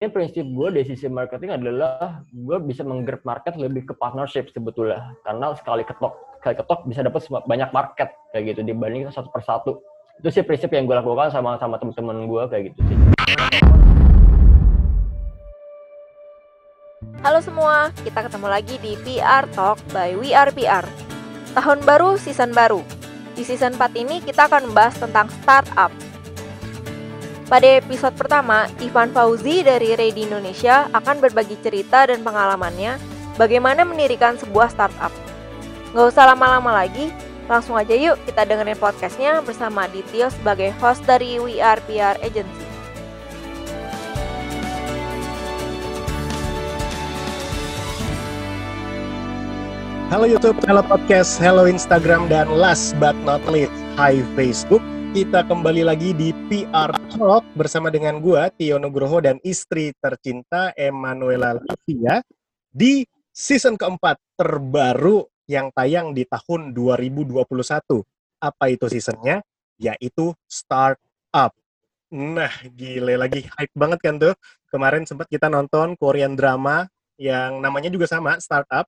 ini prinsip gue di sisi marketing adalah gue bisa menggrab market lebih ke partnership sebetulnya karena sekali ketok sekali ketok bisa dapat banyak market kayak gitu dibanding satu persatu itu sih prinsip yang gue lakukan sama sama teman-teman gue kayak gitu sih Halo semua, kita ketemu lagi di PR Talk by We Are PR. Tahun baru, season baru. Di season 4 ini kita akan membahas tentang startup. Pada episode pertama, Ivan Fauzi dari Ready Indonesia akan berbagi cerita dan pengalamannya bagaimana mendirikan sebuah startup. Nggak usah lama-lama lagi, langsung aja yuk kita dengerin podcastnya bersama Ditio sebagai host dari We Are PR Agency. Halo YouTube, halo podcast, halo Instagram, dan last but not least, hi Facebook. Kita kembali lagi di PR Talk bersama dengan gua Tio Nugroho dan istri tercinta Emanuela Lavia di season keempat terbaru yang tayang di tahun 2021. Apa itu seasonnya? Yaitu Startup. Nah, gile lagi hype banget kan tuh. Kemarin sempat kita nonton Korean drama yang namanya juga sama, Startup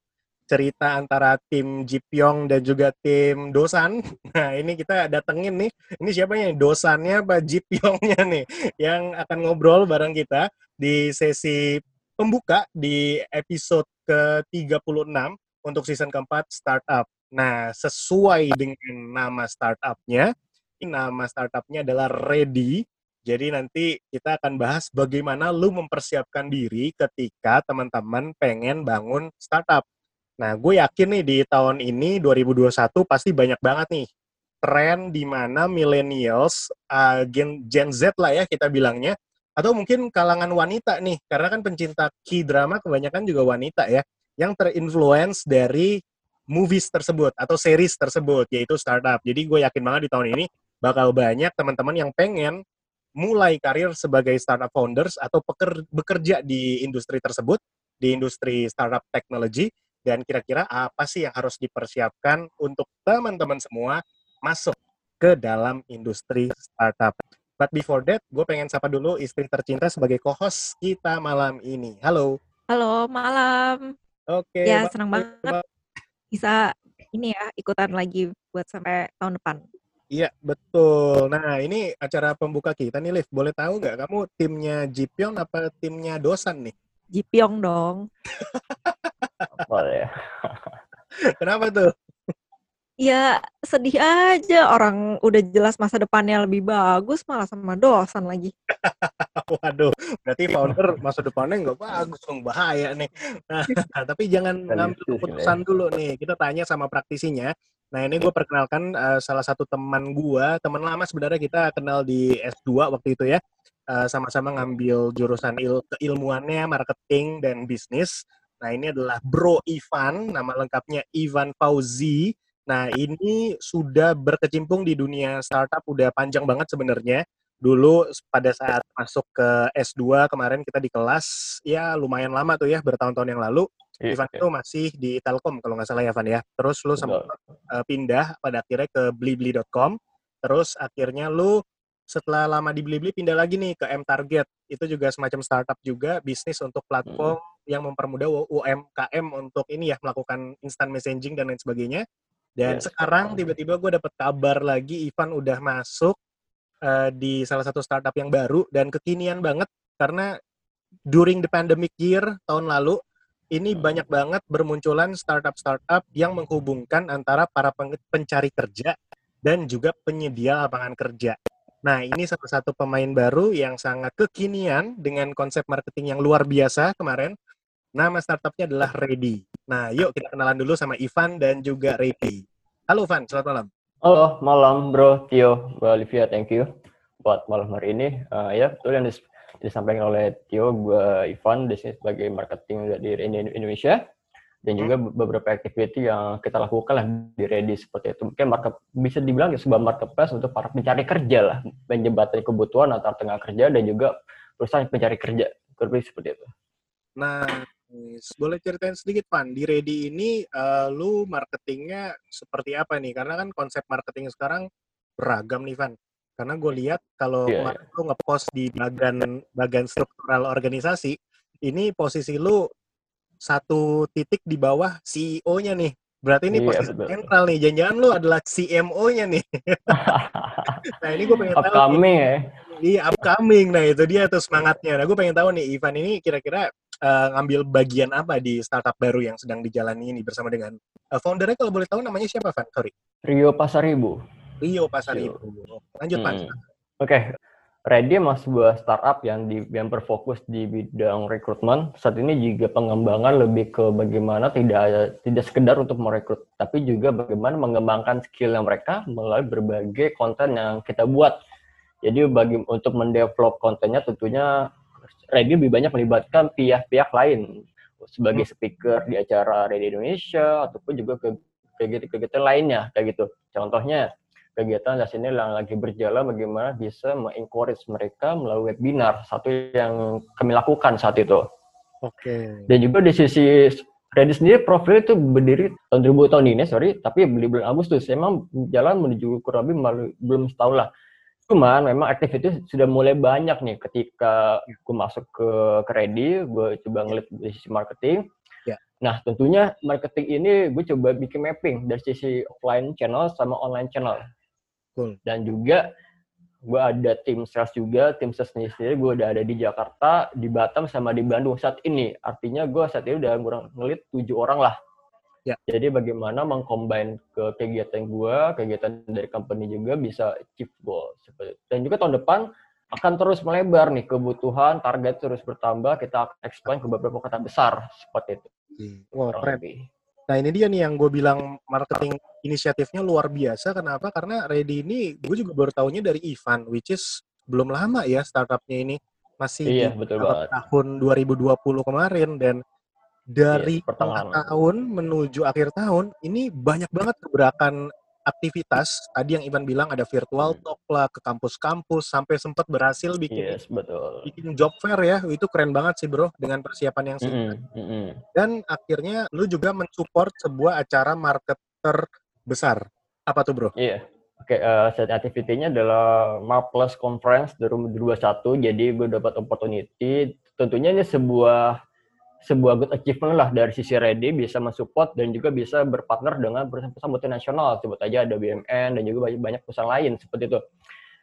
cerita antara tim Jipyong dan juga tim Dosan. Nah, ini kita datengin nih. Ini siapa nih? Dosannya apa Jipyongnya nih yang akan ngobrol bareng kita di sesi pembuka di episode ke-36 untuk season keempat startup. Nah, sesuai dengan nama startupnya, nama startupnya adalah Ready. Jadi nanti kita akan bahas bagaimana lu mempersiapkan diri ketika teman-teman pengen bangun startup Nah, gue yakin nih di tahun ini 2021 pasti banyak banget nih tren di mana millennials, uh, Gen, Gen Z lah ya kita bilangnya, atau mungkin kalangan wanita nih, karena kan pencinta K-drama kebanyakan juga wanita ya, yang terinfluence dari movies tersebut atau series tersebut, yaitu startup. Jadi gue yakin banget di tahun ini bakal banyak teman-teman yang pengen mulai karir sebagai startup founders atau bekerja di industri tersebut, di industri startup technology, dan kira-kira apa sih yang harus dipersiapkan untuk teman-teman semua masuk ke dalam industri startup. But before that, gue pengen sapa dulu istri tercinta sebagai co-host kita malam ini. Halo. Halo, malam. Oke. Ya, senang banget bisa ini ya ikutan lagi buat sampai tahun depan. Iya, betul. Nah, ini acara pembuka kita nih, Liv. Boleh tahu nggak kamu timnya Jipyong apa timnya Dosan nih? Jipyong dong. Boleh. Kenapa tuh? Ya sedih aja orang udah jelas masa depannya lebih bagus malah sama dosan lagi. Waduh, berarti founder masa depannya nggak bagus dong bahaya nih. Nah, tapi jangan ngambil keputusan dulu nih. Kita tanya sama praktisinya. Nah ini gue perkenalkan uh, salah satu teman gue, teman lama sebenarnya kita kenal di S2 waktu itu ya. Uh, sama-sama ngambil jurusan il keilmuannya marketing dan bisnis Nah, ini adalah Bro Ivan, nama lengkapnya Ivan Fauzi. Nah, ini sudah berkecimpung di dunia startup udah panjang banget sebenarnya. Dulu pada saat masuk ke S2 kemarin kita di kelas, ya lumayan lama tuh ya, bertahun-tahun yang lalu. Iya, Ivan iya. itu masih di Telkom kalau nggak salah ya, Ivan ya. Terus lu sempat uh, pindah pada akhirnya ke blibli.com. Terus akhirnya lu setelah lama di Blibli pindah lagi nih ke M Target. Itu juga semacam startup juga, bisnis untuk platform hmm. Yang mempermudah UMKM untuk ini ya melakukan instant messaging dan lain sebagainya. Dan yes, sekarang tiba-tiba gue dapat kabar lagi Ivan udah masuk uh, di salah satu startup yang baru dan kekinian banget karena during the pandemic year tahun lalu ini banyak banget bermunculan startup-startup yang menghubungkan antara para pencari kerja dan juga penyedia lapangan kerja. Nah, ini salah satu pemain baru yang sangat kekinian dengan konsep marketing yang luar biasa kemarin. Nama startupnya adalah Ready. Nah, yuk kita kenalan dulu sama Ivan dan juga Ready. Halo Ivan, selamat malam. Halo, malam bro, Tio, Mbak Olivia, thank you buat malam hari ini. Uh, ya, betul yang disampaikan oleh Tio, gue Ivan, di sini sebagai marketing dari Indonesia dan juga hmm. beberapa activity yang kita lakukan lah di Ready seperti itu. Mungkin market bisa dibilang ya sebuah marketplace untuk para pencari kerja lah, menjembatani kebutuhan antara tengah kerja dan juga perusahaan pencari kerja. Kurang seperti itu. Nah, boleh ceritain sedikit Pan, di Ready ini uh, lu marketingnya seperti apa nih? Karena kan konsep marketing sekarang beragam nih Van. Karena gue lihat kalau Iya, kemarin lu ngepost di bagian bagian struktural organisasi, ini posisi lu satu titik di bawah CEO-nya nih. Berarti ini Iya, posisi betul. sentral nih. Jangan-jangan lu adalah CMO-nya nih. nah ini gue pengen tahu. nih. Upcoming ya. Iya, upcoming. Nah itu dia tuh semangatnya. Nah gue pengen tahu nih, Ivan ini kira-kira eh, ngambil bagian apa di startup baru yang sedang dijalani ini bersama dengan eh, foundernya kalau boleh tahu namanya siapa, Van? Sorry. Rio Pasaribu. Rio Pasar Rio. Ibu. Lanjut. Hmm. Oke, Ready emang sebuah startup yang di, yang berfokus di bidang rekrutmen. Saat ini juga pengembangan lebih ke bagaimana tidak tidak sekedar untuk merekrut, tapi juga bagaimana mengembangkan skill yang mereka melalui berbagai konten yang kita buat. Jadi bagi untuk mendevelop kontennya tentunya Ready lebih banyak melibatkan pihak-pihak lain sebagai speaker di acara Ready Indonesia ataupun juga ke kegiatan-kegiatan lainnya kayak gitu. Contohnya kegiatan di sini yang lagi berjalan bagaimana bisa mengencourage mereka melalui webinar satu yang kami lakukan saat itu Oke. dan juga di sisi Ready sendiri profil itu berdiri tahun 2000 tahun ini sorry tapi beli bulan Agustus emang jalan menuju kurang lebih belum setahun lah cuman memang aktivitas sudah mulai banyak nih ketika gue masuk ke, Ready gue coba ngeliat di sisi marketing. Ya. nah tentunya marketing ini gue coba bikin mapping dari sisi offline channel sama online channel. Cool. dan juga gue ada tim sales juga tim sales sendiri gue udah ada di Jakarta di Batam sama di Bandung saat ini. Artinya gue saat ini udah kurang ngelit tujuh orang lah Ya. jadi bagaimana mengcombine ke kegiatan gue kegiatan dari company juga bisa achieve goal dan juga tahun depan akan terus melebar nih kebutuhan target terus bertambah kita akan expand ke beberapa kota besar seperti itu Wah, kurang keren. Nah ini dia nih yang gue bilang marketing inisiatifnya luar biasa. Kenapa? Karena Ready ini gue juga baru tahunya dari Ivan, which is belum lama ya startupnya ini. Masih iya di betul banget tahun 2020 kemarin dan dari Iya, pertengahan. tengah tahun menuju akhir tahun ini banyak banget gebrakan aktivitas. Tadi yang Ivan bilang ada virtual Hmm. talk lah ke kampus-kampus sampai sempat berhasil bikin yes betul bikin job fair ya. Itu keren banget sih bro dengan persiapan yang singkat. Mm-mm, mm-mm. Dan akhirnya lu juga mensupport sebuah acara marketer besar. Apa tuh bro? Iya. Oke, eh set activity-nya adalah Marplus Conference 2021. Jadi gue dapat opportunity. Tentunya ini sebuah sebuah good achievement lah dari sisi Ready bisa mensupport dan juga bisa berpartner dengan perusahaan-perusahaan multinasional. Sebut aja ada BMN dan juga banyak, banyak perusahaan lain seperti itu.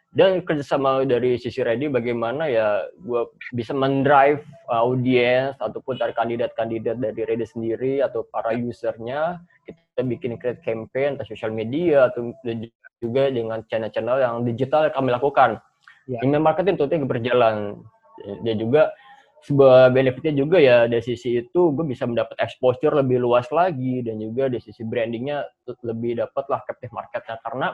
Dan kerjasama dari sisi Ready bagaimana ya gue bisa mendrive audiens ataupun dari kandidat-kandidat dari Ready sendiri atau para usernya kita bikin create campaign atau social media atau juga dengan channel-channel yang digital yang kami lakukan. Ya. Email marketing tentunya berjalan. Dan juga sebuah benefitnya juga ya dari sisi itu gue bisa mendapat exposure lebih luas lagi dan juga dari sisi brandingnya lebih dapat lah captive marketnya. Karena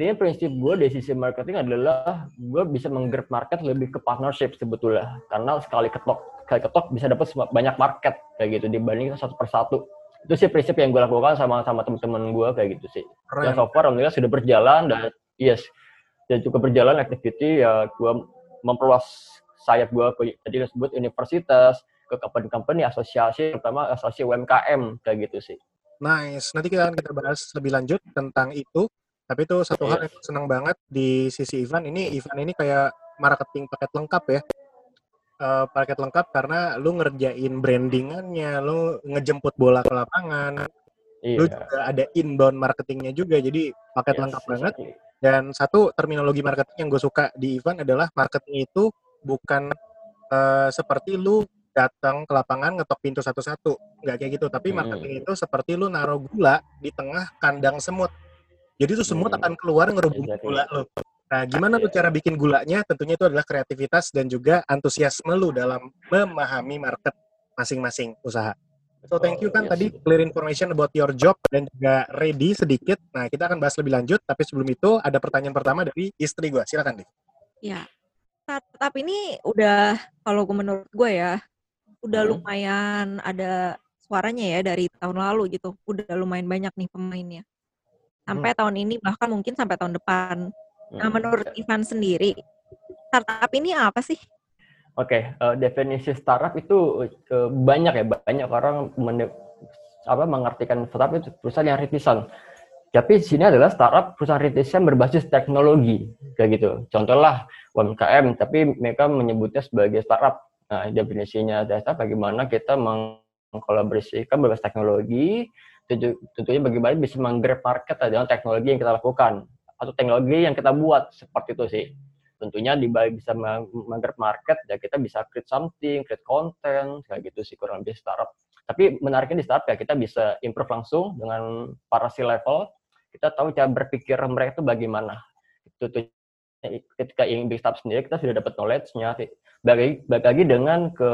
ini prinsip gue dari sisi marketing adalah gue bisa menggrab market lebih ke partnership sebetulnya. Karena sekali ketok sekali ketok bisa dapat banyak market kayak gitu dibanding satu persatu. Itu sih prinsip yang gue lakukan sama sama teman-teman gue kayak gitu sih. Keren. so far alhamdulillah sudah berjalan dan yes dan juga berjalan activity ya gue memperluas sayap gue ke tadi disebut universitas ke company-company asosiasi terutama asosiasi UMKM kayak gitu sih Nice. Nanti kita akan kita bahas lebih lanjut tentang itu. Tapi itu satu hal Yes. yang senang banget di sisi Ivan. Ini Ivan ini kayak marketing paket lengkap ya. Eh, paket lengkap karena lu ngerjain brandingannya, lu ngejemput bola ke lapangan, lu iya juga ada inbound marketingnya juga. Jadi paket Yes, lengkap banget. exactly. Dan satu terminologi marketing yang gue suka di Ivan adalah marketing itu bukan eh, seperti lu datang ke lapangan ngetok pintu satu-satu, nggak kayak gitu. Tapi Hmm. marketing itu seperti lu naruh gula di tengah kandang semut. Jadi tuh semut Hmm. akan keluar ngerubung Exactly. gula lu. Nah, gimana lu Iya. cara bikin gulanya? Tentunya itu adalah kreativitas dan juga antusiasme lu dalam memahami market masing-masing usaha. So thank you kan Yes. tadi clear information about your job dan juga ready sedikit. Nah kita akan bahas lebih lanjut. Tapi sebelum itu ada pertanyaan pertama dari istri gue. Silakan deh. Ya, startup ini udah kalau gue menurut gue ya, udah Hmm. lumayan ada suaranya ya dari tahun lalu gitu. Udah lumayan banyak nih pemainnya. Sampai tahun ini bahkan mungkin sampai tahun depan. Nah, Hmm. menurut Ivan sendiri, startup ini apa sih? Oke, eh, definisi startup itu eh, banyak ya, banyak orang men- apa mengartikan startup itu perusahaan yang rintisan. Tapi di sini adalah startup perusahaan rintisan yang berbasis teknologi, kayak gitu. Contohlah UMKM, tapi mereka menyebutnya sebagai startup. Nah, definisinya adalah bagaimana kita mengkolaborasikan berbasis teknologi, tentunya bagaimana bisa menggrab market dengan teknologi yang kita lakukan atau teknologi yang kita buat seperti itu sih tentunya di bisa menggrab market ya kita bisa create something, create content kayak gitu sih kurang lebih startup. Tapi menariknya di startup ya kita bisa improve langsung dengan para C level. Kita tahu cara berpikir mereka itu bagaimana. Itu ketika ingin big startup sendiri kita sudah dapat knowledge-nya. Bagi, bagi lagi dengan ke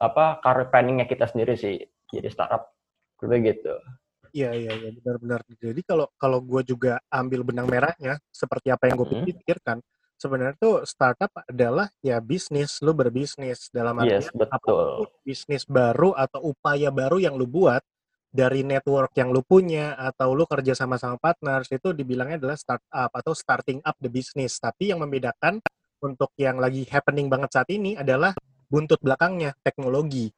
apa career planning-nya kita sendiri sih jadi startup. Kurang gitu. Iya iya iya benar-benar. Jadi kalau kalau gue juga ambil benang merahnya seperti apa yang gue hmm. pikirkan, sebenarnya tuh startup adalah ya bisnis, lu berbisnis dalam artian yes, betul. bisnis baru atau upaya baru yang lu buat dari network yang lu punya atau lu kerja sama sama partners itu dibilangnya adalah startup atau starting up the business. Tapi yang membedakan untuk yang lagi happening banget saat ini adalah buntut belakangnya teknologi.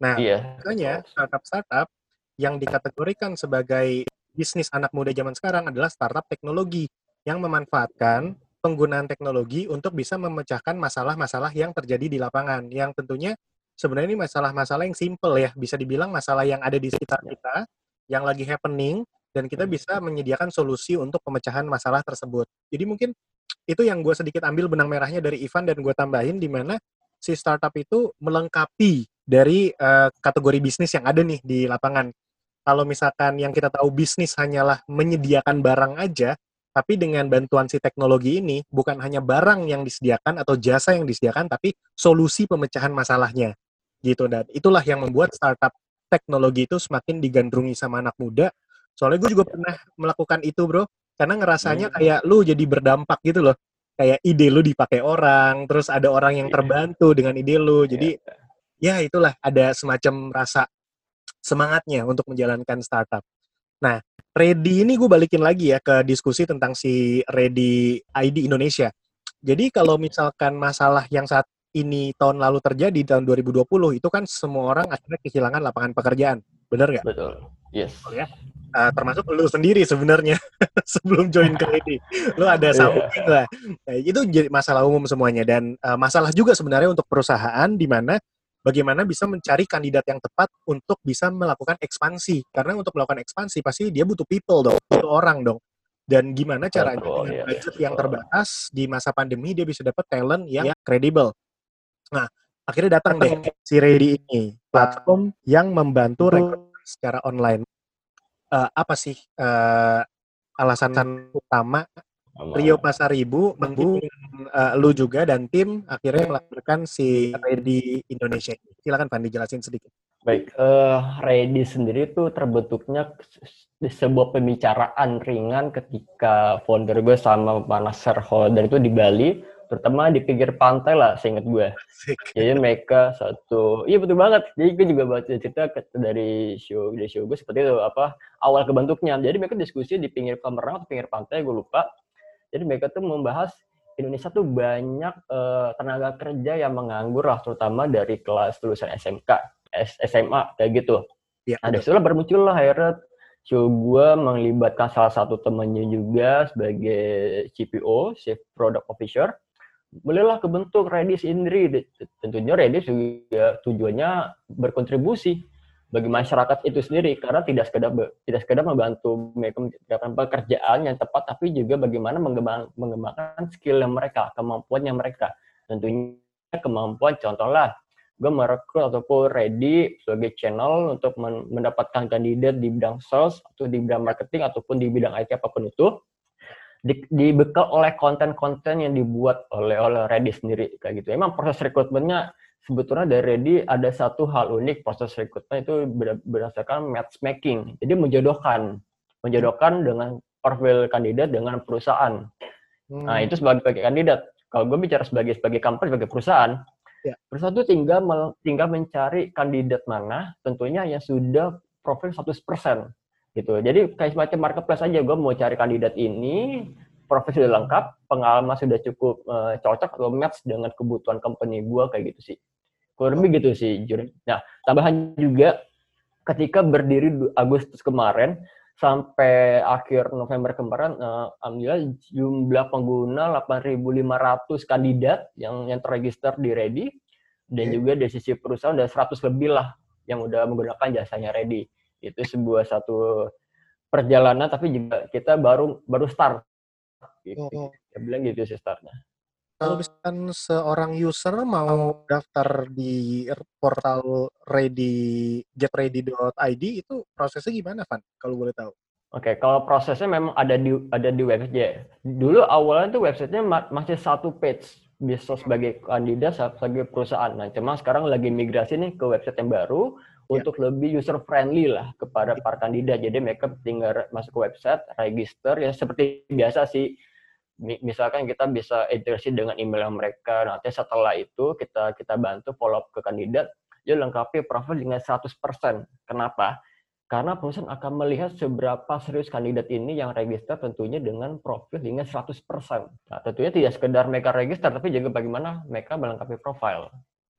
Nah, yeah. makanya startup-startup yang dikategorikan sebagai bisnis anak muda zaman sekarang adalah startup teknologi yang memanfaatkan penggunaan teknologi untuk bisa memecahkan masalah-masalah yang terjadi di lapangan. Yang tentunya sebenarnya ini masalah-masalah yang simple ya, bisa dibilang masalah yang ada di sekitar kita, yang lagi happening, dan kita bisa menyediakan solusi untuk pemecahan masalah tersebut. Jadi mungkin itu yang gue sedikit ambil benang merahnya dari Ivan dan gue tambahin di mana si startup itu melengkapi dari uh, kategori bisnis yang ada nih di lapangan. Kalau misalkan yang kita tahu bisnis hanyalah menyediakan barang aja, tapi dengan bantuan si teknologi ini, bukan hanya barang yang disediakan atau jasa yang disediakan, tapi solusi pemecahan masalahnya. Gitu, dan itulah yang membuat startup teknologi itu semakin digandrungi sama anak muda. Soalnya gue juga pernah melakukan itu, bro. Karena ngerasanya hmm. kayak lu jadi berdampak gitu loh. Kayak ide lu dipakai orang, terus ada orang yang iya. terbantu dengan ide lu. Jadi, iya. ya itulah ada semacam rasa semangatnya untuk menjalankan startup. Nah, Ready ini gue balikin lagi ya ke diskusi tentang si Ready ID Indonesia. Jadi kalau misalkan masalah yang saat ini tahun lalu terjadi tahun 2020 itu kan semua orang akhirnya kehilangan lapangan pekerjaan, benar nggak? Betul. Yes. Oh, ya. Uh, termasuk lu sendiri sebenarnya sebelum join ke Ready, lu ada iya. sambungin lah. Nah, itu jadi masalah umum semuanya dan uh, masalah juga sebenarnya untuk perusahaan di mana bagaimana bisa mencari kandidat yang tepat untuk bisa melakukan ekspansi. Karena untuk melakukan ekspansi pasti dia butuh people dong, butuh orang dong. Dan gimana caranya oh, dengan budget yang terbatas di masa pandemi dia bisa dapat talent yang kredibel. Nah, akhirnya datang deh si Ready ini, platform yang membantu rekrutmen secara online. Uh, apa sih uh, alasan utama Rio Pasaribu menggu uh, lu juga dan tim akhirnya melakukan si Ready Indonesia ini. Silakan Van dijelasin sedikit. Baik, uh, Ready sendiri itu terbentuknya di sebuah pembicaraan ringan ketika founder gue sama mana shareholder itu di Bali, terutama di pinggir pantai lah, seingat gue. Asik. Jadi mereka satu, iya betul banget. Jadi gue juga baca cerita dari show dari show gue seperti itu apa awal kebentuknya. Jadi mereka diskusi di pinggir kolam atau pinggir pantai, gue lupa jadi mereka tuh membahas Indonesia tuh banyak uh, tenaga kerja yang menganggur lah, terutama dari kelas lulusan SMK, SMA kayak gitu. Ya, nah, dari bermuncul lah akhirnya show gue melibatkan salah satu temannya juga sebagai CPO, Chief Product Officer. Bolehlah kebentuk Redis Indri. Tentunya Redis juga tujuannya berkontribusi bagi masyarakat itu sendiri karena tidak sekedar tidak sekedar membantu mereka mendapatkan pekerjaan yang tepat tapi juga bagaimana mengembang, mengembangkan skill yang mereka kemampuannya mereka tentunya kemampuan contohlah gue merekrut ataupun ready sebagai channel untuk mendapatkan kandidat di bidang sales atau di bidang marketing ataupun di bidang IT apa pun itu di, dibekal oleh konten-konten yang dibuat oleh oleh Ready sendiri kayak gitu. Emang proses rekrutmennya sebetulnya dari Ready ada satu hal unik proses rekrutmen itu berdasarkan matchmaking. Jadi menjodohkan, menjodohkan dengan profil kandidat dengan perusahaan. Hmm. Nah itu sebagai, sebagai kandidat. Kalau gue bicara sebagai sebagai company sebagai perusahaan, ya. perusahaan itu tinggal tinggal mencari kandidat mana, tentunya yang sudah profil 100% gitu. Jadi kayak semacam marketplace aja, gue mau cari kandidat ini, profil sudah lengkap, pengalaman sudah cukup uh, cocok atau match dengan kebutuhan company gue kayak gitu sih kurang lebih gitu sih Juri. Nah tambahan juga ketika berdiri Agustus kemarin sampai akhir November kemarin, uh, alhamdulillah jumlah pengguna 8.500 kandidat yang yang terregister di Ready dan okay. juga dari sisi perusahaan udah 100 lebih lah yang udah menggunakan jasanya Ready. Itu sebuah satu perjalanan tapi juga kita baru baru start. Gitu. Oh. Ya bilang gitu sih startnya. Kalau misalkan seorang user mau daftar di portal ready getready.id itu prosesnya gimana, Van? Kalau boleh tahu? Oke, okay, kalau prosesnya memang ada di ada di website. Dulu awalnya tuh websitenya masih satu page bisa sebagai kandidat sebagai perusahaan. Nah, cuma sekarang lagi migrasi nih ke website yang baru. Untuk lebih user friendly lah kepada para kandidat. Jadi mereka tinggal masuk ke website, register ya seperti biasa sih misalkan kita bisa integrasi dengan email mereka nanti setelah itu kita kita bantu follow up ke kandidat ya lengkapi profil dengan 100% kenapa karena perusahaan akan melihat seberapa serius kandidat ini yang register tentunya dengan profil hingga 100%. Nah, tentunya tidak sekedar mereka register, tapi juga bagaimana mereka melengkapi profil.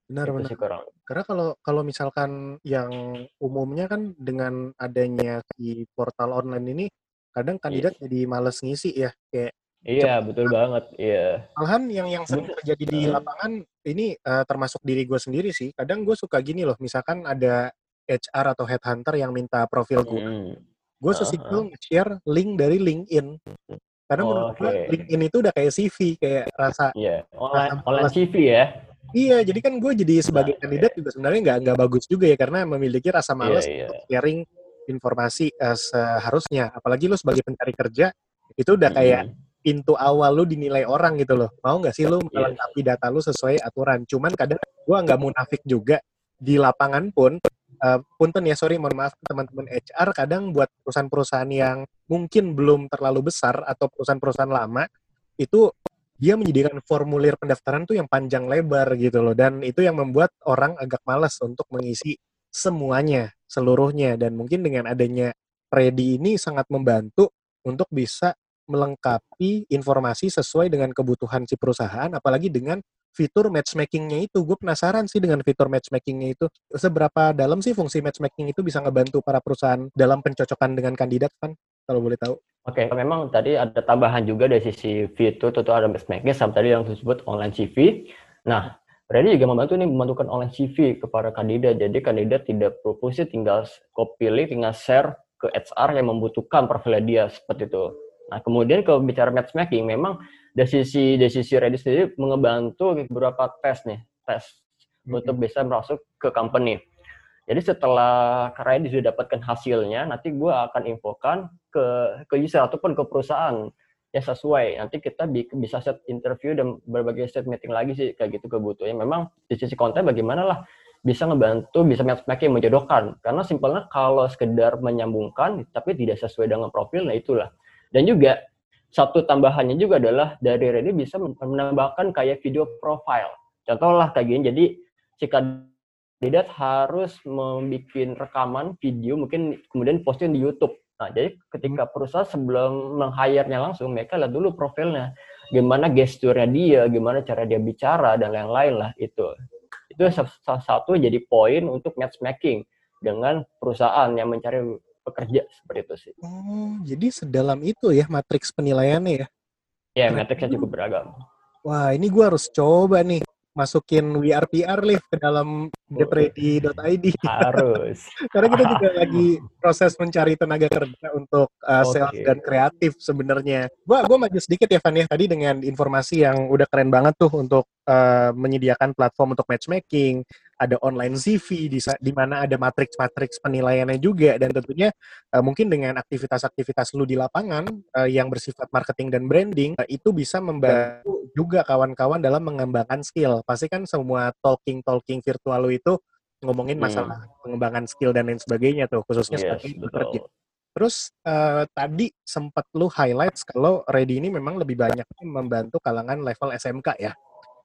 Benar, itu benar. Karena kalau kalau misalkan yang umumnya kan dengan adanya di portal online ini, kadang kandidat yes. jadi males ngisi ya, kayak Iya, betul banget. Iya. Malahan yang yang sering terjadi di lapangan ini uh, termasuk diri gue sendiri sih. Kadang gue suka gini loh, misalkan ada HR atau headhunter yang minta profil gue. Hmm. Gue sesimpel uh-huh. share link dari LinkedIn. Karena oh, menurut gue LinkedIn itu udah kayak CV, kayak rasa Iya, yeah. online, rasa online CV ya. Iya, jadi kan gue jadi sebagai nah, kandidat yeah. juga sebenarnya nggak nggak bagus juga ya karena memiliki rasa iya, malas yeah, yeah. untuk sharing informasi uh, seharusnya. Apalagi lo sebagai pencari kerja itu udah kayak hmm pintu awal lu dinilai orang gitu loh. Mau nggak sih lu iya. melengkapi data lu sesuai aturan? Cuman kadang gua nggak munafik juga di lapangan pun uh, punten ya sorry mohon maaf teman-teman HR kadang buat perusahaan-perusahaan yang mungkin belum terlalu besar atau perusahaan-perusahaan lama itu dia menyediakan formulir pendaftaran tuh yang panjang lebar gitu loh dan itu yang membuat orang agak malas untuk mengisi semuanya seluruhnya dan mungkin dengan adanya ready ini sangat membantu untuk bisa melengkapi informasi sesuai dengan kebutuhan si perusahaan, apalagi dengan fitur matchmakingnya itu. Gue penasaran sih dengan fitur matchmakingnya itu. Seberapa dalam sih fungsi matchmaking itu bisa ngebantu para perusahaan dalam pencocokan dengan kandidat, kan? Kalau boleh tahu. Oke, okay, memang tadi ada tambahan juga dari sisi fitur, ada matchmaking, sama tadi yang disebut online CV. Nah, Ready juga membantu nih membantukan online CV kepada kandidat. Jadi kandidat tidak perlu tinggal copy link, tinggal share ke HR yang membutuhkan profilnya dia seperti itu. Nah, kemudian kalau bicara matchmaking, memang dari sisi dari sisi Reddit sendiri mengebantu beberapa tes nih, tes hmm. untuk bisa masuk ke company. Jadi setelah Reddit sudah dapatkan hasilnya, nanti gue akan infokan ke ke user ataupun ke perusahaan yang sesuai. Nanti kita bisa set interview dan berbagai set meeting lagi sih kayak gitu kebutuhannya. Memang di sisi konten bagaimana lah bisa ngebantu, bisa matchmaking, menjodohkan. Karena simpelnya kalau sekedar menyambungkan tapi tidak sesuai dengan profil, nah itulah dan juga satu tambahannya juga adalah dari Ready bisa menambahkan kayak video profile. Contoh lah kayak gini, jadi si kandidat harus membuat rekaman video mungkin kemudian posting di YouTube. Nah, jadi ketika perusahaan sebelum meng-hire-nya langsung, mereka lihat dulu profilnya. Gimana gesturnya dia, gimana cara dia bicara, dan lain-lain lah itu. Itu salah satu jadi poin untuk matchmaking dengan perusahaan yang mencari pekerja seperti itu sih. Oh, jadi sedalam itu ya matriks penilaiannya ya? Ya, matriksnya cukup beragam. Wah, ini gue harus coba nih masukin WRPR lift ke dalam getready.id. Harus. Karena kita juga lagi proses mencari tenaga kerja untuk uh, sales okay. dan kreatif sebenarnya. Gua gua maju sedikit ya Van ya tadi dengan informasi yang udah keren banget tuh untuk uh, menyediakan platform untuk matchmaking, ada online CV di di mana ada matriks-matriks penilaiannya juga dan tentunya uh, mungkin dengan aktivitas-aktivitas lu di lapangan uh, yang bersifat marketing dan branding uh, itu bisa membantu juga kawan-kawan dalam mengembangkan skill. Pasti kan semua talking-talking virtual lu itu ngomongin hmm. masalah hmm. pengembangan skill dan lain sebagainya tuh khususnya yes, sebagai bekerja. Terus uh, tadi sempat lu highlights kalau Ready ini memang lebih banyak membantu kalangan level SMK ya.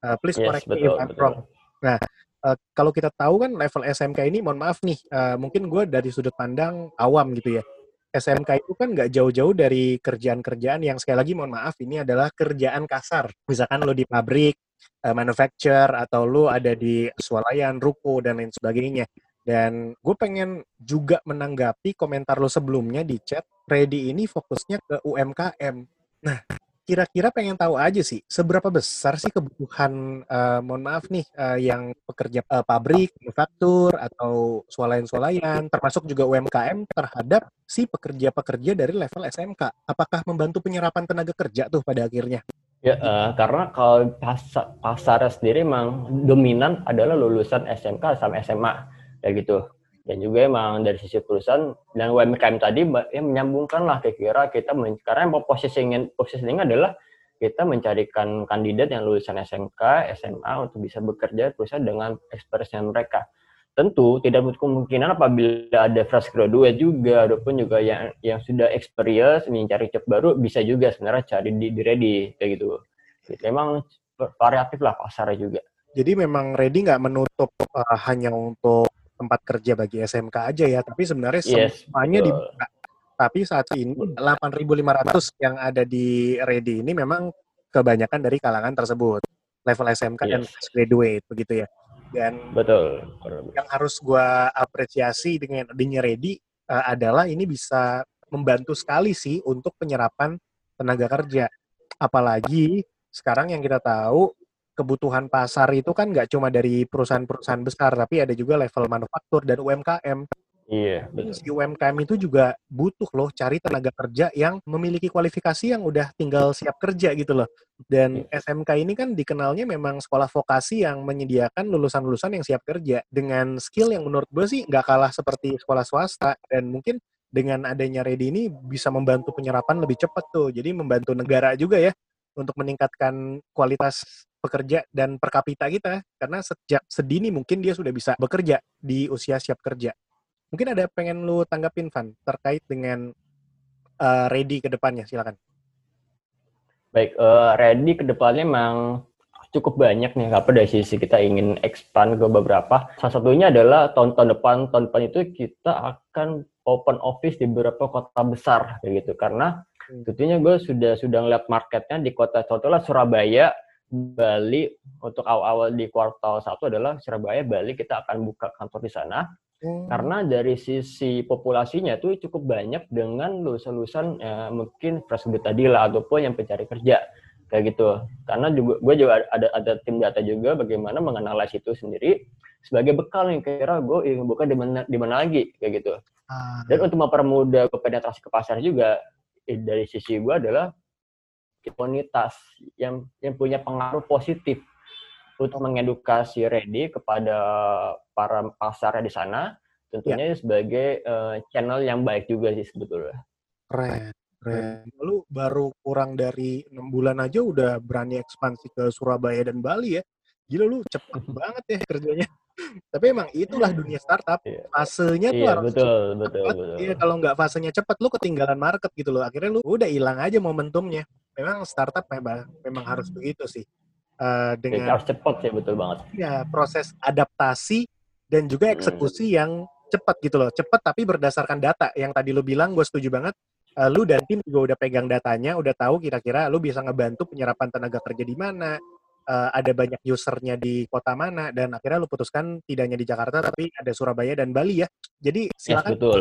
Uh, please yes, correct me if I'm wrong. Nah, uh, kalau kita tahu kan level SMK ini, mohon maaf nih, uh, mungkin gue dari sudut pandang awam gitu ya. SMK itu kan nggak jauh-jauh dari kerjaan-kerjaan yang sekali lagi mohon maaf ini adalah kerjaan kasar. Misalkan lo di pabrik, uh, manufacture, atau lo ada di swalayan, ruko, dan lain sebagainya. Dan gue pengen juga menanggapi komentar lo sebelumnya di chat, Ready ini fokusnya ke UMKM. Nah, kira-kira pengen tahu aja sih, seberapa besar sih kebutuhan, uh, mohon maaf nih, uh, yang pekerja uh, pabrik, manufaktur, atau swalayan-swalayan, termasuk juga UMKM terhadap si pekerja-pekerja dari level SMK? Apakah membantu penyerapan tenaga kerja tuh pada akhirnya? Ya, uh, karena kalau pasar, pasar sendiri memang dominan adalah lulusan SMK sama SMA, kayak gitu dan juga emang dari sisi perusahaan dan UMKM tadi ya menyambungkan lah kira-kira kita karena posisinya posisinya adalah kita mencarikan kandidat yang lulusan SMK, SMA untuk bisa bekerja perusahaan dengan ekspresi mereka. Tentu tidak menutup kemungkinan apabila ada fresh graduate juga ataupun juga yang yang sudah experience mencari job baru bisa juga sebenarnya cari di, di ready kayak gitu. Jadi memang variatif lah pasarnya juga. Jadi memang ready nggak menutup uh, hanya untuk tempat kerja bagi SMK aja ya, tapi sebenarnya yes, semuanya dibuka. Tapi saat ini 8.500 yang ada di Ready ini memang kebanyakan dari kalangan tersebut, level SMK yes. dan graduate begitu ya. Dan betul. Yang harus gue apresiasi dengan adanya Ready uh, adalah ini bisa membantu sekali sih untuk penyerapan tenaga kerja. Apalagi sekarang yang kita tahu kebutuhan pasar itu kan nggak cuma dari perusahaan-perusahaan besar, tapi ada juga level manufaktur dan UMKM. Iya, betul. Si UMKM itu juga butuh loh cari tenaga kerja yang memiliki kualifikasi yang udah tinggal siap kerja gitu loh. Dan iya. SMK ini kan dikenalnya memang sekolah vokasi yang menyediakan lulusan-lulusan yang siap kerja dengan skill yang menurut gue sih nggak kalah seperti sekolah swasta dan mungkin dengan adanya Ready ini bisa membantu penyerapan lebih cepat tuh. Jadi membantu negara juga ya untuk meningkatkan kualitas pekerja dan per kapita kita karena sejak sedini mungkin dia sudah bisa bekerja di usia siap kerja. Mungkin ada pengen lu tanggapin Van terkait dengan uh, ready ke depannya silakan. Baik, uh, ready ke depannya memang cukup banyak nih apa dari sisi kita ingin expand ke beberapa. Salah satunya adalah tahun-tahun depan, tahun depan itu kita akan open office di beberapa kota besar kayak gitu karena. Tentunya gue sudah sudah ngeliat marketnya di kota contohnya Surabaya Bali untuk awal-awal di kuartal satu adalah Surabaya, Bali kita akan buka kantor di sana. Hmm. Karena dari sisi populasinya itu cukup banyak dengan lulusan-lulusan ya, mungkin fresh tadi lah ataupun yang pencari kerja kayak gitu. Karena juga gue juga ada ada tim data juga bagaimana menganalisis itu sendiri sebagai bekal nih kira gue ingin buka di mana di mana lagi kayak gitu. Ah. Dan untuk mempermudah penetrasi ke pasar juga eh, dari sisi gue adalah komunitas yang yang punya pengaruh positif untuk mengedukasi Ready kepada para pasar di sana tentunya ya. sebagai uh, channel yang baik juga sih sebetulnya. Keren, keren. Lalu baru kurang dari enam bulan aja udah berani ekspansi ke Surabaya dan Bali ya. Gila lu cepet banget ya kerjanya. Tapi emang itulah dunia startup. Iya. Fasenya tuh iya, harus betul, cepet. betul, betul. Iya, kalau nggak fasenya cepat, lu ketinggalan market gitu loh. Akhirnya lu udah hilang aja momentumnya. Memang startup memang memang harus begitu sih. Uh, dengan harus cepat sih betul banget. Ya, proses adaptasi dan juga hmm. eksekusi hmm. yang cepat gitu loh. Cepat tapi berdasarkan data. Yang tadi lu bilang gue setuju banget. Uh, lu dan tim juga udah pegang datanya, udah tahu kira-kira lu bisa ngebantu penyerapan tenaga kerja di mana, uh, ada banyak usernya di kota mana dan akhirnya lu putuskan tidak hanya di Jakarta tapi ada Surabaya dan Bali ya. Jadi silakan. Yes, betul.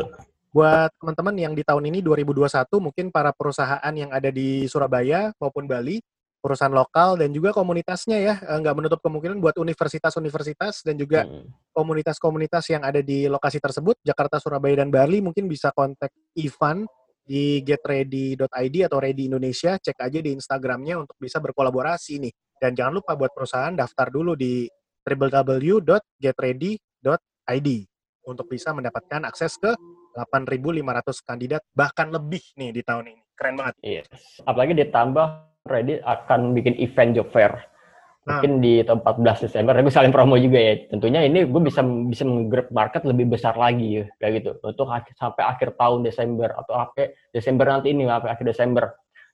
Buat teman-teman yang di tahun ini 2021 mungkin para perusahaan yang ada di Surabaya maupun Bali, perusahaan lokal dan juga komunitasnya ya, eh, nggak menutup kemungkinan buat universitas-universitas dan juga hmm. komunitas-komunitas yang ada di lokasi tersebut, Jakarta, Surabaya, dan Bali mungkin bisa kontak Ivan di getready.id atau Ready Indonesia, cek aja di Instagramnya untuk bisa berkolaborasi nih. Dan jangan lupa buat perusahaan daftar dulu di www.getready.id untuk bisa mendapatkan akses ke 8.500 kandidat bahkan lebih nih di tahun ini. Keren banget. Yes. Apalagi ditambah Ready akan bikin event job fair. Nah. Mungkin di 14 Desember, gue salin promo juga ya. Tentunya ini gue bisa bisa menggrab market lebih besar lagi ya, kayak gitu. Untuk sampai akhir tahun Desember atau sampai Desember nanti ini sampai akhir Desember.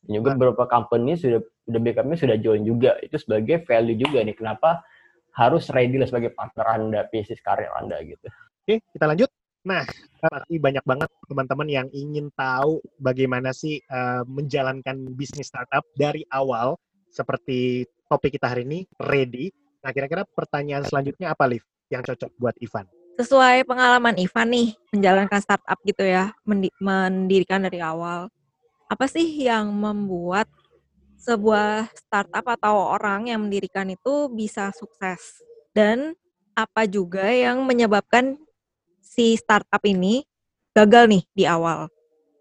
Dan juga nah. beberapa company sudah sudah backupnya sudah join juga. Itu sebagai value juga nih. Kenapa harus ready lah sebagai partner Anda, bisnis karir Anda gitu. Oke, kita lanjut. Nah, pasti banyak banget teman-teman yang ingin tahu bagaimana sih uh, menjalankan bisnis startup dari awal seperti topik kita hari ini, ready. Nah, kira-kira pertanyaan selanjutnya apa, Liv, yang cocok buat Ivan? Sesuai pengalaman Ivan nih, menjalankan startup gitu ya, mendirikan dari awal. Apa sih yang membuat sebuah startup atau orang yang mendirikan itu bisa sukses? Dan apa juga yang menyebabkan si startup ini gagal nih di awal?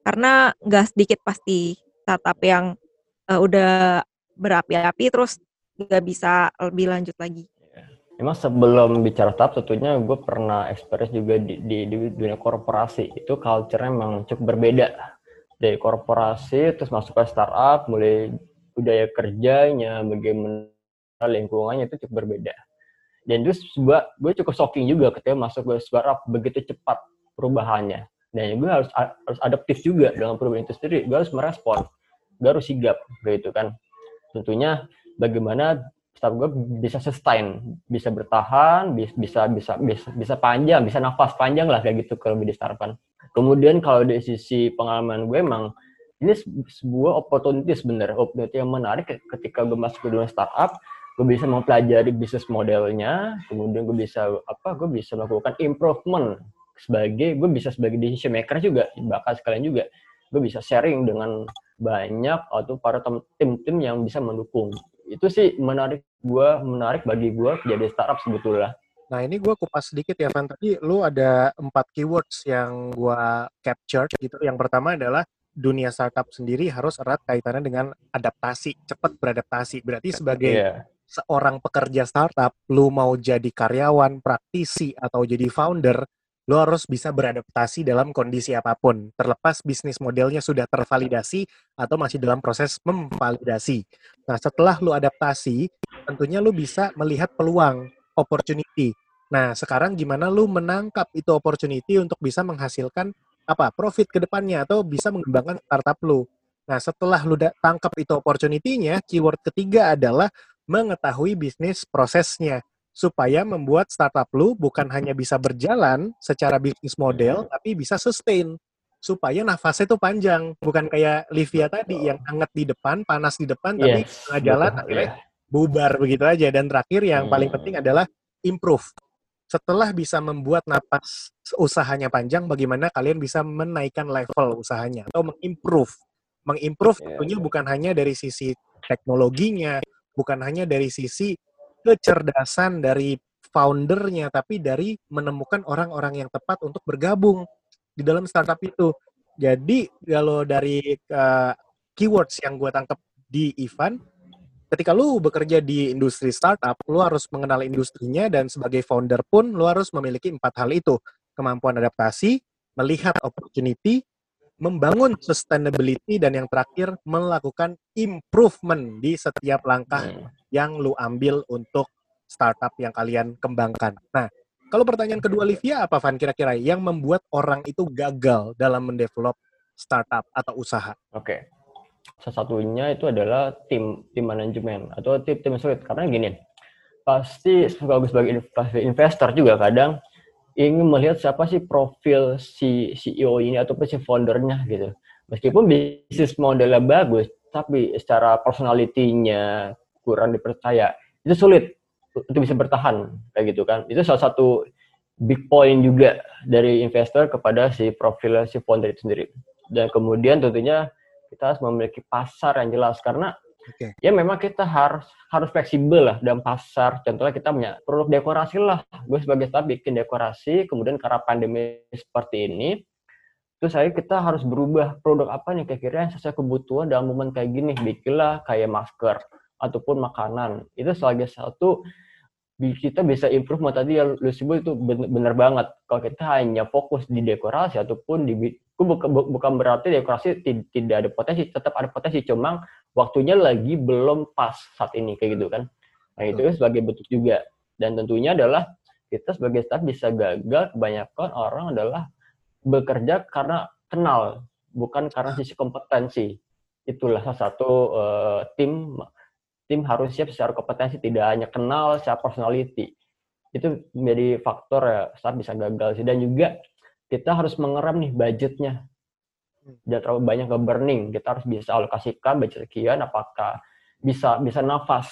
Karena nggak sedikit pasti startup yang uh, udah berapi-api terus nggak bisa lebih lanjut lagi. Memang sebelum bicara startup, tentunya gue pernah experience juga di, di, di dunia korporasi. Itu culture-nya memang cukup berbeda. Dari korporasi, terus masuk ke startup, mulai budaya kerjanya, bagaimana lingkungannya itu cukup berbeda. Dan itu sebuah, gue cukup shocking juga ketika masuk ke startup begitu cepat perubahannya. Dan gue harus harus adaptif juga dengan perubahan itu sendiri. Gue harus merespon, gue harus sigap gitu kan. Tentunya bagaimana startup gue bisa sustain, bisa bertahan, bisa bisa bisa bisa panjang, bisa nafas panjang lah kayak gitu kalau di startup Kemudian kalau dari sisi pengalaman gue emang ini sebuah opportunity sebenarnya opportunity yang menarik ketika gue masuk ke dunia startup gue bisa mempelajari bisnis modelnya kemudian gue bisa apa gue bisa melakukan improvement sebagai gue bisa sebagai decision maker juga bahkan sekalian juga gue bisa sharing dengan banyak atau para tim-tim yang bisa mendukung itu sih menarik gue menarik bagi gue jadi startup sebetulnya Nah ini gue kupas sedikit ya Van. Tadi lu ada empat keywords yang gue capture gitu. Yang pertama adalah dunia startup sendiri harus erat kaitannya dengan adaptasi, cepat beradaptasi. Berarti sebagai yeah. seorang pekerja startup, lu mau jadi karyawan, praktisi, atau jadi founder, lu harus bisa beradaptasi dalam kondisi apa pun. Terlepas bisnis modelnya sudah tervalidasi atau masih dalam proses memvalidasi. Nah, setelah lu adaptasi, tentunya lu bisa melihat peluang, opportunity. Nah, sekarang gimana lu menangkap itu opportunity untuk bisa menghasilkan apa profit ke depannya atau bisa mengembangkan startup lu. Nah, setelah lu tangkap itu opportunity-nya, keyword ketiga adalah mengetahui bisnis prosesnya supaya membuat startup lu bukan hanya bisa berjalan secara bisnis model tapi bisa sustain. Supaya nafasnya itu panjang. Bukan kayak Livia tadi yang hangat di depan panas di depan tapi yes, tengah jalan akhirnya bubar begitu aja. Dan terakhir yang hmm. paling penting adalah improve. Setelah bisa membuat napas usahanya panjang, bagaimana kalian bisa menaikkan level usahanya atau mengimprove. Mengimprove yeah. tentunya bukan hanya dari sisi teknologinya, bukan hanya dari sisi kecerdasan dari foundernya, tapi dari menemukan orang-orang yang tepat untuk bergabung di dalam startup itu. Jadi kalau dari uh, keywords yang gue tangkap di Ivan, ketika lu bekerja di industri startup, lu harus mengenal industrinya dan sebagai founder pun lu harus memiliki empat hal itu. Kemampuan adaptasi, melihat opportunity, membangun sustainability, dan yang terakhir melakukan improvement di setiap langkah hmm. yang lu ambil untuk startup yang kalian kembangkan. Nah, kalau pertanyaan kedua Livia apa Van kira-kira yang membuat orang itu gagal dalam mendevelop startup atau usaha? Oke. Okay salah satunya itu adalah tim tim manajemen atau tim tim sulit karena gini pasti sebagai sebagai investor juga kadang ingin melihat siapa sih profil si CEO ini atau si foundernya gitu. Meskipun bisnis modelnya bagus tapi secara personalitinya kurang dipercaya. Itu sulit untuk bisa bertahan kayak gitu kan. Itu salah satu big point juga dari investor kepada si profil si founder itu sendiri. Dan kemudian tentunya kita harus memiliki pasar yang jelas karena okay. ya memang kita harus harus fleksibel lah dalam pasar. Contohnya kita punya produk dekorasi lah. Gue sebagai staff bikin dekorasi, kemudian karena pandemi seperti ini, terus saya kita harus berubah produk apa nih kira-kira yang sesuai kebutuhan dalam momen kayak gini. Bikinlah kayak masker ataupun makanan. Itu sebagai satu kita bisa improve tadi yang lu sebut itu bener banget. Kalau kita hanya fokus di dekorasi ataupun di bukan, bukan berarti dekorasi tidak ada potensi, tetap ada potensi, cuma waktunya lagi belum pas saat ini kayak gitu kan. Nah itu sebagai bentuk juga. Dan tentunya adalah kita sebagai staff bisa gagal kebanyakan orang adalah bekerja karena kenal, bukan karena sisi kompetensi. Itulah salah satu uh, tim tim harus siap secara kompetensi, tidak hanya kenal secara personality. Itu menjadi faktor ya saat bisa gagal sih. Dan juga kita harus mengeram nih budgetnya. Jangan terlalu banyak ke burning. Kita harus bisa alokasikan budget sekian, apakah bisa bisa nafas,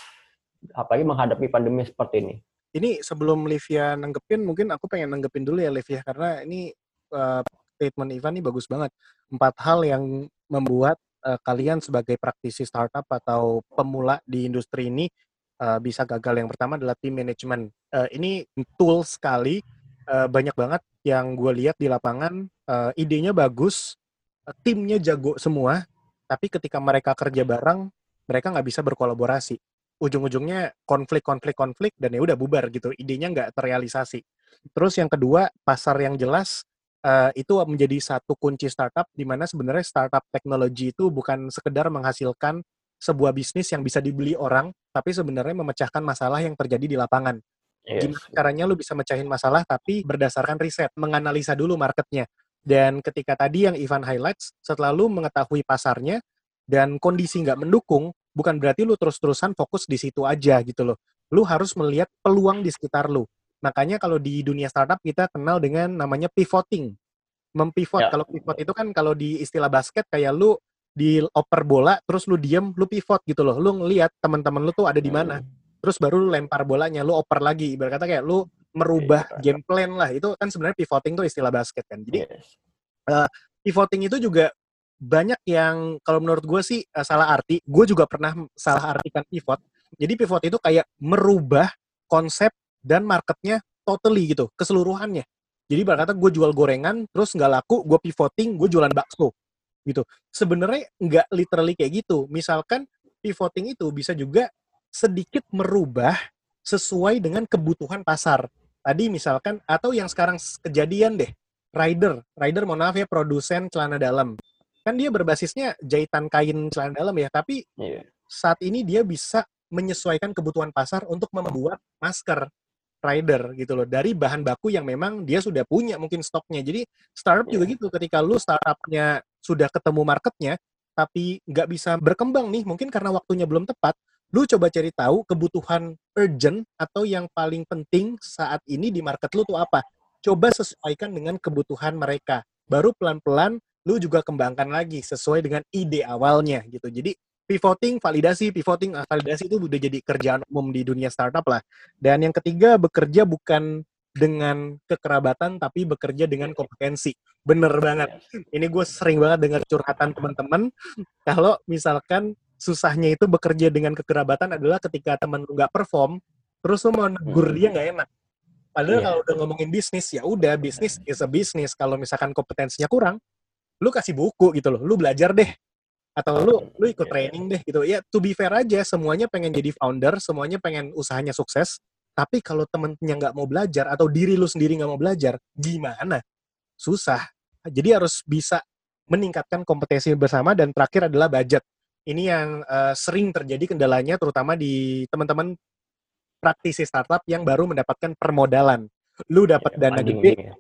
apalagi menghadapi pandemi seperti ini. ini sebelum Livia nanggepin, mungkin aku pengen nanggepin dulu ya Livia, karena ini uh, statement Ivan ini bagus banget. Empat hal yang membuat uh, kalian sebagai praktisi startup atau pemula di industri ini uh, bisa gagal. Yang pertama adalah team management. Uh, ini tool sekali, uh, banyak banget yang gue lihat di lapangan, uh, idenya bagus, timnya jago semua, tapi ketika mereka kerja bareng, mereka nggak bisa berkolaborasi. Ujung-ujungnya konflik, konflik, konflik, dan ya udah bubar gitu. Idenya nggak terrealisasi. Terus yang kedua, pasar yang jelas, uh, itu menjadi satu kunci startup di mana sebenarnya startup teknologi itu bukan sekedar menghasilkan sebuah bisnis yang bisa dibeli orang, tapi sebenarnya memecahkan masalah yang terjadi di lapangan. Yes. Gimana caranya lu bisa mecahin masalah tapi berdasarkan riset, menganalisa dulu marketnya. Dan ketika tadi yang Ivan highlights, setelah lu mengetahui pasarnya dan kondisi nggak mendukung, bukan berarti lu terus-terusan fokus di situ aja gitu loh. Lu harus melihat peluang di sekitar lu. Makanya kalau di dunia startup kita kenal dengan namanya pivoting. Mempivot. Ya. Kalau pivot itu kan kalau di istilah basket kayak lu di oper bola terus lu diem lu pivot gitu loh. Lu ngelihat teman-teman lu tuh ada di mana. Hmm. Terus baru lu lempar bolanya, lu oper lagi. Ibarat kata kayak lu merubah okay, game plan lah. Itu kan sebenarnya pivoting tuh istilah basket kan. Jadi yes. uh, pivoting itu juga banyak yang kalau menurut gue sih uh, salah arti. Gue juga pernah salah artikan pivot. Jadi pivot itu kayak merubah konsep dan marketnya totally gitu, keseluruhannya. Jadi kata gue jual gorengan, terus nggak laku, gue pivoting, gue jualan bakso. Gitu. Sebenarnya nggak literally kayak gitu. Misalkan pivoting itu bisa juga sedikit merubah sesuai dengan kebutuhan pasar. Tadi misalkan, atau yang sekarang kejadian deh, rider. Rider, mohon maaf ya, produsen celana dalam. Kan dia berbasisnya jahitan kain celana dalam ya, tapi yeah. saat ini dia bisa menyesuaikan kebutuhan pasar untuk membuat masker rider gitu loh dari bahan baku yang memang dia sudah punya mungkin stoknya jadi startup yeah. juga iya. gitu ketika lu startupnya sudah ketemu marketnya tapi nggak bisa berkembang nih mungkin karena waktunya belum tepat lu coba cari tahu kebutuhan urgent atau yang paling penting saat ini di market lu tuh apa coba sesuaikan dengan kebutuhan mereka baru pelan-pelan lu juga kembangkan lagi sesuai dengan ide awalnya gitu jadi pivoting, validasi, pivoting, ah, validasi itu udah jadi kerjaan umum di dunia startup lah. Dan yang ketiga, bekerja bukan dengan kekerabatan, tapi bekerja dengan kompetensi. Bener banget. Ini gue sering banget dengar curhatan teman-teman, kalau misalkan susahnya itu bekerja dengan kekerabatan adalah ketika temen lu nggak perform, terus lu mau negur dia nggak enak. Padahal yeah. kalau udah ngomongin bisnis, ya udah bisnis is a business. Kalau misalkan kompetensinya kurang, lu kasih buku gitu loh, lu belajar deh. Atau lu lu ikut training deh gitu. Ya to be fair aja semuanya pengen jadi founder semuanya pengen usahanya sukses. Tapi kalau temennya nggak mau belajar atau diri lu sendiri nggak mau belajar gimana? Susah. Jadi harus bisa meningkatkan kompetensi bersama dan terakhir adalah budget ini yang uh, sering terjadi kendalanya terutama di teman-teman praktisi startup yang baru mendapatkan permodalan lu dapat ya, dana gede ya.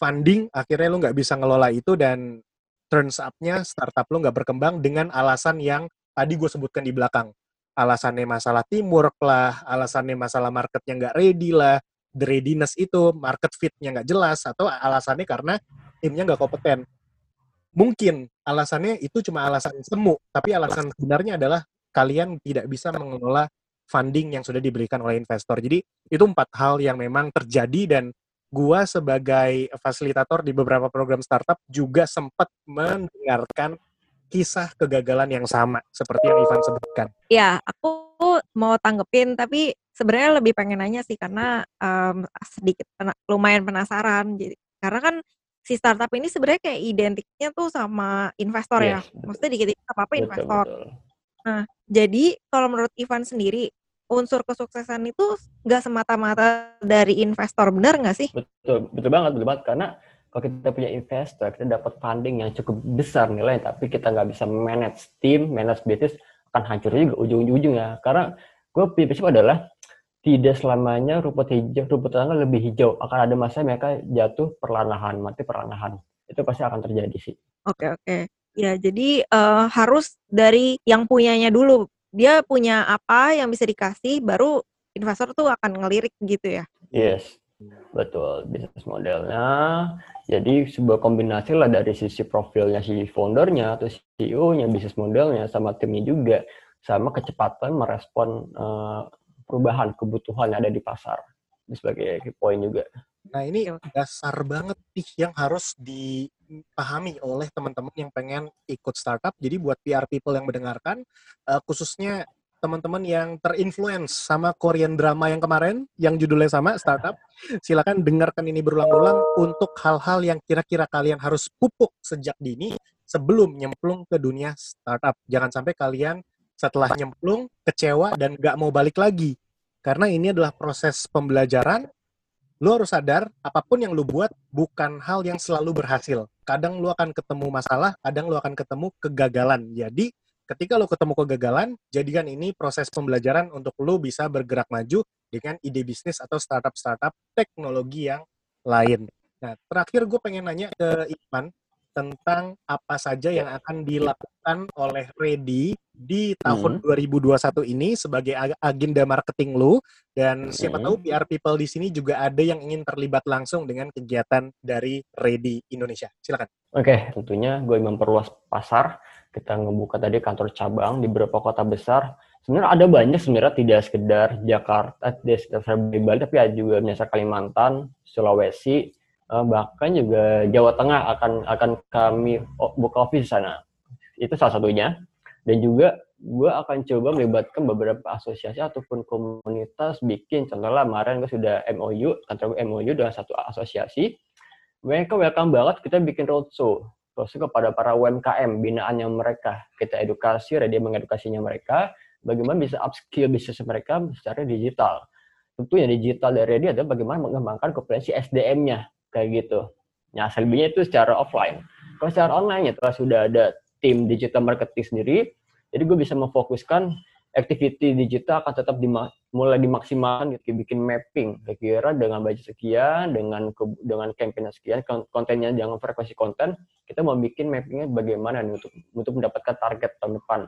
funding akhirnya lu nggak bisa ngelola itu dan turns up-nya startup lo nggak berkembang dengan alasan yang tadi gue sebutkan di belakang. Alasannya masalah teamwork lah, alasannya masalah marketnya nggak ready lah, the readiness itu, market fit-nya nggak jelas, atau alasannya karena timnya nggak kompeten. Mungkin alasannya itu cuma alasan semu, tapi alasan sebenarnya adalah kalian tidak bisa mengelola funding yang sudah diberikan oleh investor. Jadi itu empat hal yang memang terjadi dan gua sebagai fasilitator di beberapa program startup juga sempat mendengarkan kisah kegagalan yang sama seperti yang Ivan sebutkan. Ya, aku mau tanggepin tapi sebenarnya lebih pengen nanya sih karena um, sedikit lumayan penasaran. Jadi karena kan si startup ini sebenarnya kayak identiknya tuh sama investor yes, ya. Maksudnya dikit-dikit apa-apa investor. Betul. Nah, jadi kalau menurut Ivan sendiri unsur kesuksesan itu nggak semata-mata dari investor, benar nggak sih? Betul, betul banget, betul banget. Karena kalau kita punya investor, kita dapat funding yang cukup besar nilai, tapi kita nggak bisa manage tim, manage bisnis, akan hancur juga ujung-ujungnya. Karena gue prinsip adalah tidak selamanya rumput hijau, rumput tetangga lebih hijau. Akan ada masa mereka jatuh perlahan-lahan, mati perlahan-lahan. Itu pasti akan terjadi sih. Oke, oke. Ya, jadi uh, harus dari yang punyanya dulu dia punya apa yang bisa dikasih baru investor tuh akan ngelirik gitu ya. Yes. Betul, bisnis modelnya. Jadi sebuah kombinasi lah dari sisi profilnya si foundernya atau CEO-nya, bisnis modelnya, sama timnya juga, sama kecepatan merespon uh, perubahan kebutuhan yang ada di pasar. Ini sebagai poin juga. Nah ini dasar banget nih yang harus dipahami oleh teman-teman yang pengen ikut startup. Jadi buat PR people yang mendengarkan, uh, khususnya teman-teman yang terinfluence sama Korean drama yang kemarin, yang judulnya sama, startup, silakan dengarkan ini berulang-ulang untuk hal-hal yang kira-kira kalian harus pupuk sejak dini sebelum nyemplung ke dunia startup. Jangan sampai kalian setelah nyemplung kecewa dan gak mau balik lagi. Karena ini adalah proses pembelajaran lu harus sadar apa pun yang lu buat bukan hal yang selalu berhasil. Kadang lu akan ketemu masalah, kadang lu akan ketemu kegagalan. Jadi ketika lu ketemu kegagalan, jadikan ini proses pembelajaran untuk lu bisa bergerak maju dengan ide bisnis atau startup-startup teknologi yang lain. Nah, terakhir gue pengen nanya ke Ivan, tentang apa saja yang akan dilakukan oleh Ready di tahun hmm. 2021 ini sebagai agenda marketing lu dan siapa hmm. tahu PR people di sini juga ada yang ingin terlibat langsung dengan kegiatan dari Ready Indonesia. Silakan. Oke, okay, tentunya gue memperluas pasar. Kita ngebuka tadi kantor cabang di beberapa kota besar. Sebenarnya ada banyak sebenarnya tidak sekedar Jakarta, tidak sekedar Bali, tapi ada juga misalnya Kalimantan, Sulawesi, uh, bahkan juga Jawa Tengah akan akan kami buka office sana. Itu salah satunya. Dan juga gue akan coba melibatkan beberapa asosiasi ataupun komunitas bikin. Contohnya kemarin gue sudah MOU kantor MOU dengan satu asosiasi. Mereka welcome banget kita bikin roadshow roadshow kepada para UMKM binaannya mereka. Kita edukasi dia mengedukasinya mereka bagaimana bisa upskill bisnis mereka secara digital. Tentu yang digital dari dia adalah bagaimana mengembangkan kompetensi SDM-nya kayak gitu. Nah, selebihnya itu secara offline. Kalau secara online ya telah sudah ada tim digital marketing sendiri, jadi gue bisa memfokuskan activity digital akan tetap dima mulai dimaksimalkan gitu, bikin mapping kira-kira dengan budget sekian, dengan ke dengan campaign sekian, kontennya jangan frekuensi konten, kita mau bikin mappingnya bagaimana nih untuk untuk mendapatkan target tahun depan.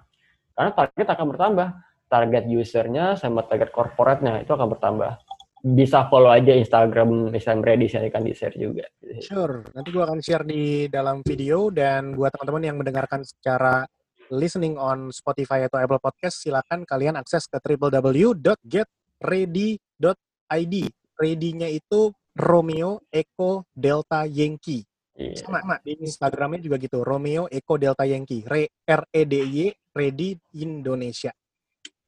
Karena target akan bertambah, target usernya sama target corporate-nya itu akan bertambah bisa follow aja Instagram Instagram Ready saya akan di share juga. Sure, nanti gue akan share di dalam video dan buat teman-teman yang mendengarkan secara listening on Spotify atau Apple Podcast, silakan kalian akses ke www.getready.id. Ready-nya itu Romeo Echo Delta Yankee. Yeah. Sama, sama di Instagramnya juga gitu, Romeo Echo Delta Yankee, R E D Y Ready Indonesia.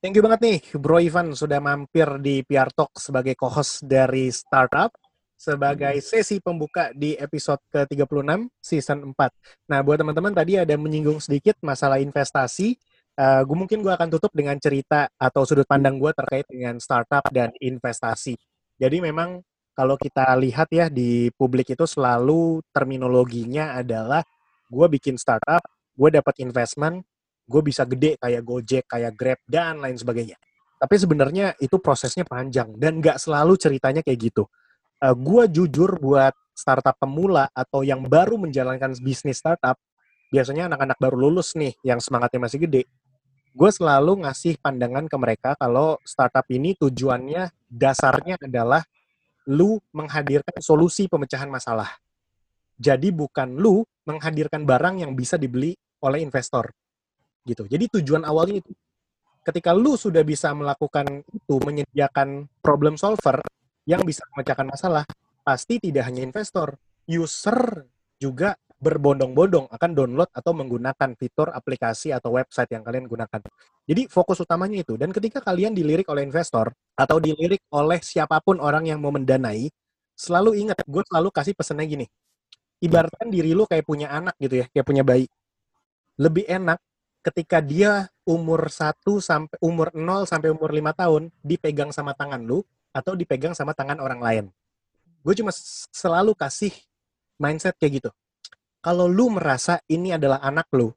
Thank you banget nih Bro Ivan sudah mampir di PR Talk sebagai co-host dari Startup sebagai sesi pembuka di episode ke-36 season 4. Nah, buat teman-teman tadi ada menyinggung sedikit masalah investasi. Uh, gue mungkin gue akan tutup dengan cerita atau sudut pandang gue terkait dengan startup dan investasi. Jadi memang kalau kita lihat ya di publik itu selalu terminologinya adalah gue bikin startup, gue dapat investment, gue bisa gede kayak Gojek, kayak Grab, dan lain sebagainya. Tapi sebenarnya itu prosesnya panjang dan nggak selalu ceritanya kayak gitu. Uh, gue jujur buat startup pemula atau yang baru menjalankan bisnis startup, biasanya anak-anak baru lulus nih yang semangatnya masih gede. Gue selalu ngasih pandangan ke mereka kalau startup ini tujuannya dasarnya adalah lu menghadirkan solusi pemecahan masalah. Jadi bukan lu menghadirkan barang yang bisa dibeli oleh investor gitu. Jadi tujuan awalnya itu ketika lu sudah bisa melakukan itu menyediakan problem solver yang bisa memecahkan masalah, pasti tidak hanya investor, user juga berbondong-bondong akan download atau menggunakan fitur aplikasi atau website yang kalian gunakan. Jadi fokus utamanya itu. Dan ketika kalian dilirik oleh investor atau dilirik oleh siapa pun orang yang mau mendanai, selalu ingat, gue selalu kasih pesannya gini. Ibaratkan diri lu kayak punya anak gitu ya, kayak punya bayi. Lebih enak ketika dia umur 1 sampai umur 0 sampai umur 5 tahun dipegang sama tangan lu atau dipegang sama tangan orang lain. Gue cuma selalu kasih mindset kayak gitu. Kalau lu merasa ini adalah anak lu,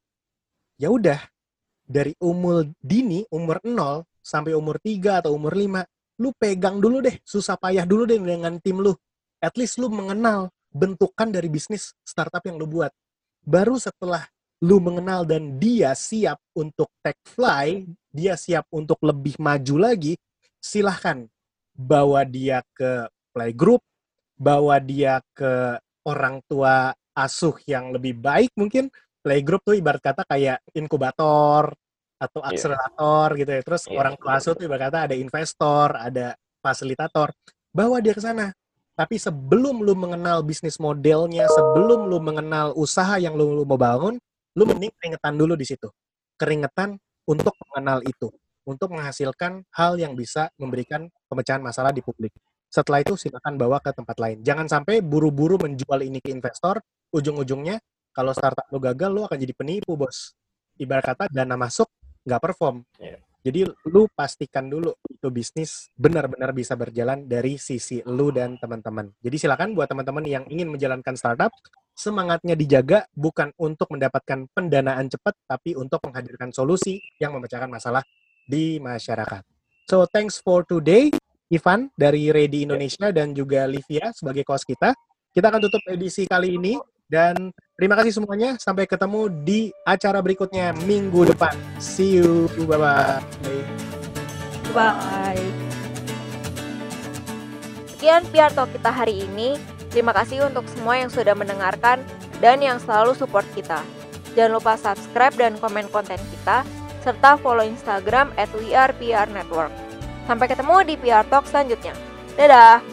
ya udah dari umur dini, umur 0 sampai umur 3 atau umur 5, lu pegang dulu deh, susah payah dulu deh dengan tim lu. At least lu mengenal bentukan dari bisnis startup yang lu buat. Baru setelah lu mengenal dan dia siap untuk take fly, dia siap untuk lebih maju lagi, silahkan bawa dia ke playgroup, bawa dia ke orang tua asuh yang lebih baik mungkin playgroup tuh ibarat kata kayak inkubator atau iya. akselerator yeah. gitu ya. Terus yeah. orang tua asuh tuh ibarat kata ada investor, ada fasilitator. bawa dia ke sana. Tapi sebelum lu mengenal bisnis modelnya, sebelum lu mengenal usaha yang lu, lu mau bangun, lu mending keringetan dulu di situ. Keringetan untuk mengenal itu, untuk menghasilkan hal yang bisa memberikan pemecahan masalah di publik. Setelah itu silakan bawa ke tempat lain. Jangan sampai buru-buru menjual ini ke investor, ujung-ujungnya kalau startup lu gagal, lu akan jadi penipu, bos. Ibarat kata dana masuk nggak perform. Iya. Jadi lu pastikan dulu itu bisnis benar-benar bisa berjalan dari sisi lu dan teman-teman. Jadi silakan buat teman-teman yang ingin menjalankan startup, semangatnya dijaga bukan untuk mendapatkan pendanaan cepat, tapi untuk menghadirkan solusi yang memecahkan masalah di masyarakat. So thanks for today, Ivan dari Ready Indonesia dan juga Livia sebagai host kita. Kita akan tutup edisi kali ini dan terima kasih semuanya. Sampai ketemu di acara berikutnya minggu depan. See you. Bye-bye. Bye. Sekian Talk kita hari ini. Terima kasih untuk semua yang sudah mendengarkan dan yang selalu support kita. Jangan lupa subscribe dan komen konten kita, serta follow Instagram at. Sampai ketemu di PR Talk selanjutnya. Dadah!